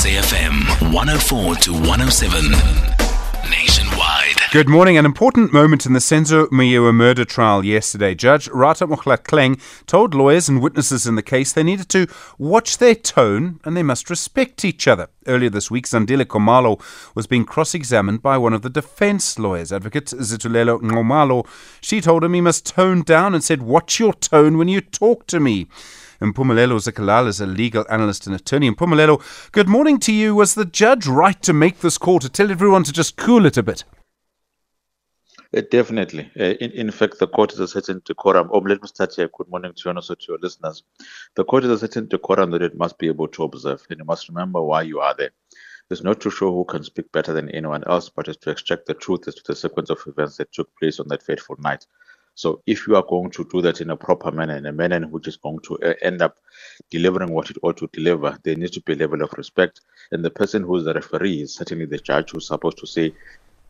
SAFM 104 to 107 nationwide. Good morning. An important moment in the Senzo Meyiwa murder trial yesterday. Judge Ratha Mokgoathleng told lawyers and witnesses in the case they needed to watch their tone and they must respect each other. Earlier this week, Zandile Khumalo was being cross examined by one of the defense lawyers, Advocate Zithulele Nxumalo. She told him he must tone down and said, Watch your tone when you talk to me. Mpumelelo Zikalala is a legal analyst and attorney. Mpumelelo, good morning to you. Was the judge right to make this call to tell everyone to just cool it a bit? Uh, definitely. Uh, in, in fact, the court is a certain decorum. Oh, let me start here. Good morning to you and also to your listeners. The court is a certain decorum that it must be able to observe, and you must remember why you are there. It's not to show who can speak better than anyone else, but it's to extract the truth as to the sequence of events that took place on that fateful night. So if you are going to do that in a proper manner, in a manner in which is going to uh, end up delivering what it ought to deliver, there needs to be a level of respect. And the person who is the referee is certainly the judge who's supposed to say,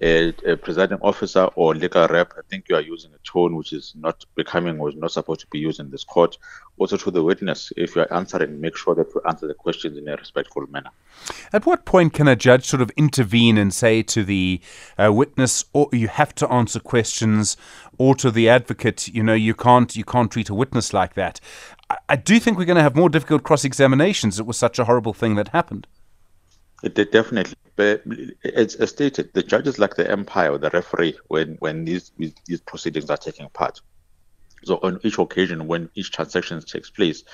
a, a, presiding officer or legal rep, I think you are using a tone which is not becoming or is not supposed to be used in this court. Also to the witness, if you are answering, make sure that you answer the questions in a respectful manner. At what point can a judge sort of intervene and say to the uh, witness, or you have to answer questions, or to the advocate, you know, you can't you can't treat a witness like that? I, I do think we're going to have more difficult cross examinations. It was such a horrible thing that happened. It definitely, but as, as stated, the judges like the umpire or the referee when when these these proceedings are taking part. So on each occasion, when each transaction takes place,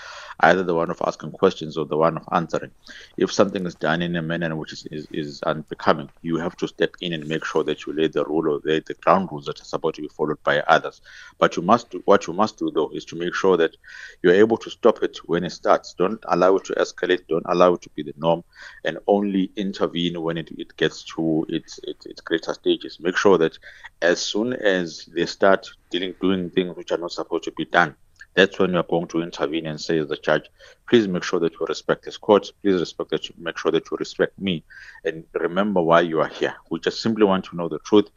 either the one of asking questions or the one of answering, if something is done in a manner which is, is, is unbecoming, you have to step in and make sure that you lay the rule or lay the ground rules that are supposed to be followed by others. But you must do, what you must do though is to make sure that you're able to stop it when it starts. Don't allow it to escalate. Don't allow it to be the norm, and only intervene when it, it gets to its, its its greater stages. Make sure that as soon as they start dealing doing things which are not supposed to be done. That's when you're going to intervene and say, as the judge, please make sure that you respect this court. Please respect that you make sure that you respect me, and remember why you are here. We just simply want to know the truth.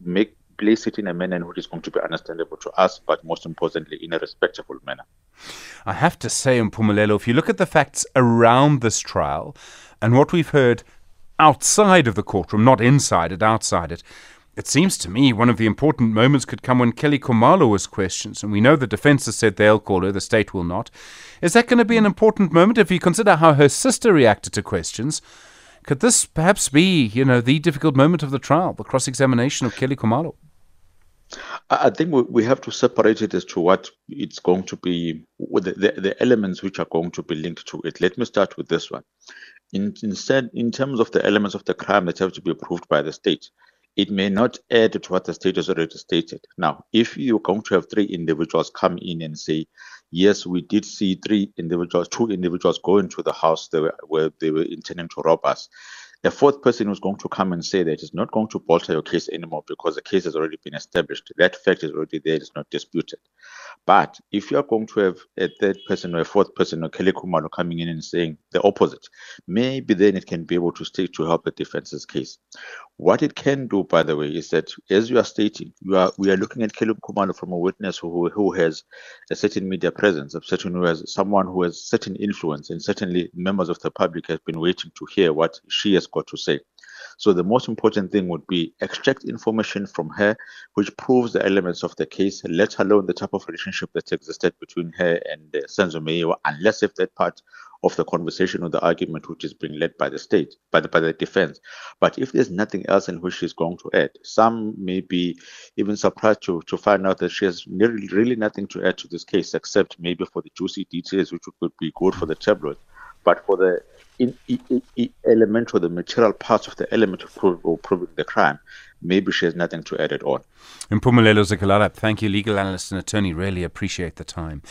Make place it in a manner which is going to be understandable to us, but most importantly, in a respectful manner. I have to say, Mpumelelo, if you look at the facts around this trial and what we've heard outside of the courtroom, not inside it, outside it, it seems to me one of the important moments could come when Kelly Khumalo was questioned, and we know the defence has said they'll call her, the state will not. Is that going to be an important moment if you consider how her sister reacted to questions? Could this perhaps be, you know, the difficult moment of the trial, the cross-examination of Kelly Khumalo? I think we have to separate it as to what it's going to be, the, the, the elements which are going to be linked to it. Let me start with this one. In, instead, in terms of the elements of the crime that have to be proved by the state, it may not add to what the state has already stated. Now, if you're going to have three individuals come in and say, yes, we did see three individuals, two individuals go into the house they were, where they were intending to rob us, a fourth person who's going to come and say that is not going to bolster your case anymore because the case has already been established. That fact is already there, it's not disputed. But if you are going to have a third person or a fourth person or Kelly Khumalo coming in and saying the opposite, maybe then it can be able to stay to help the defense's case. What it can do, by the way, is that as you are stating, you are we are looking at Kelly Khumalo from a witness who who has a certain media presence, a certain who has someone who has certain influence, and certainly members of the public have been waiting to hear what she has got to say. So the most important thing would be extract information from her which proves the elements of the case, let alone the type of relationship that existed between her and uh, Meyiwa, unless if that part of the conversation or the argument which is being led by the state, by the, by the defense. But if there's nothing else in which she's going to add, some may be even surprised to, to find out that she has really, really nothing to add to this case except maybe for the juicy details which would be good for the tabloid. But for the in, in, in element or the material parts of the element of prov- or proving the crime, maybe she has nothing to add at all. Mpumelelo Zikalala, thank you, legal analyst and attorney. Really appreciate the time.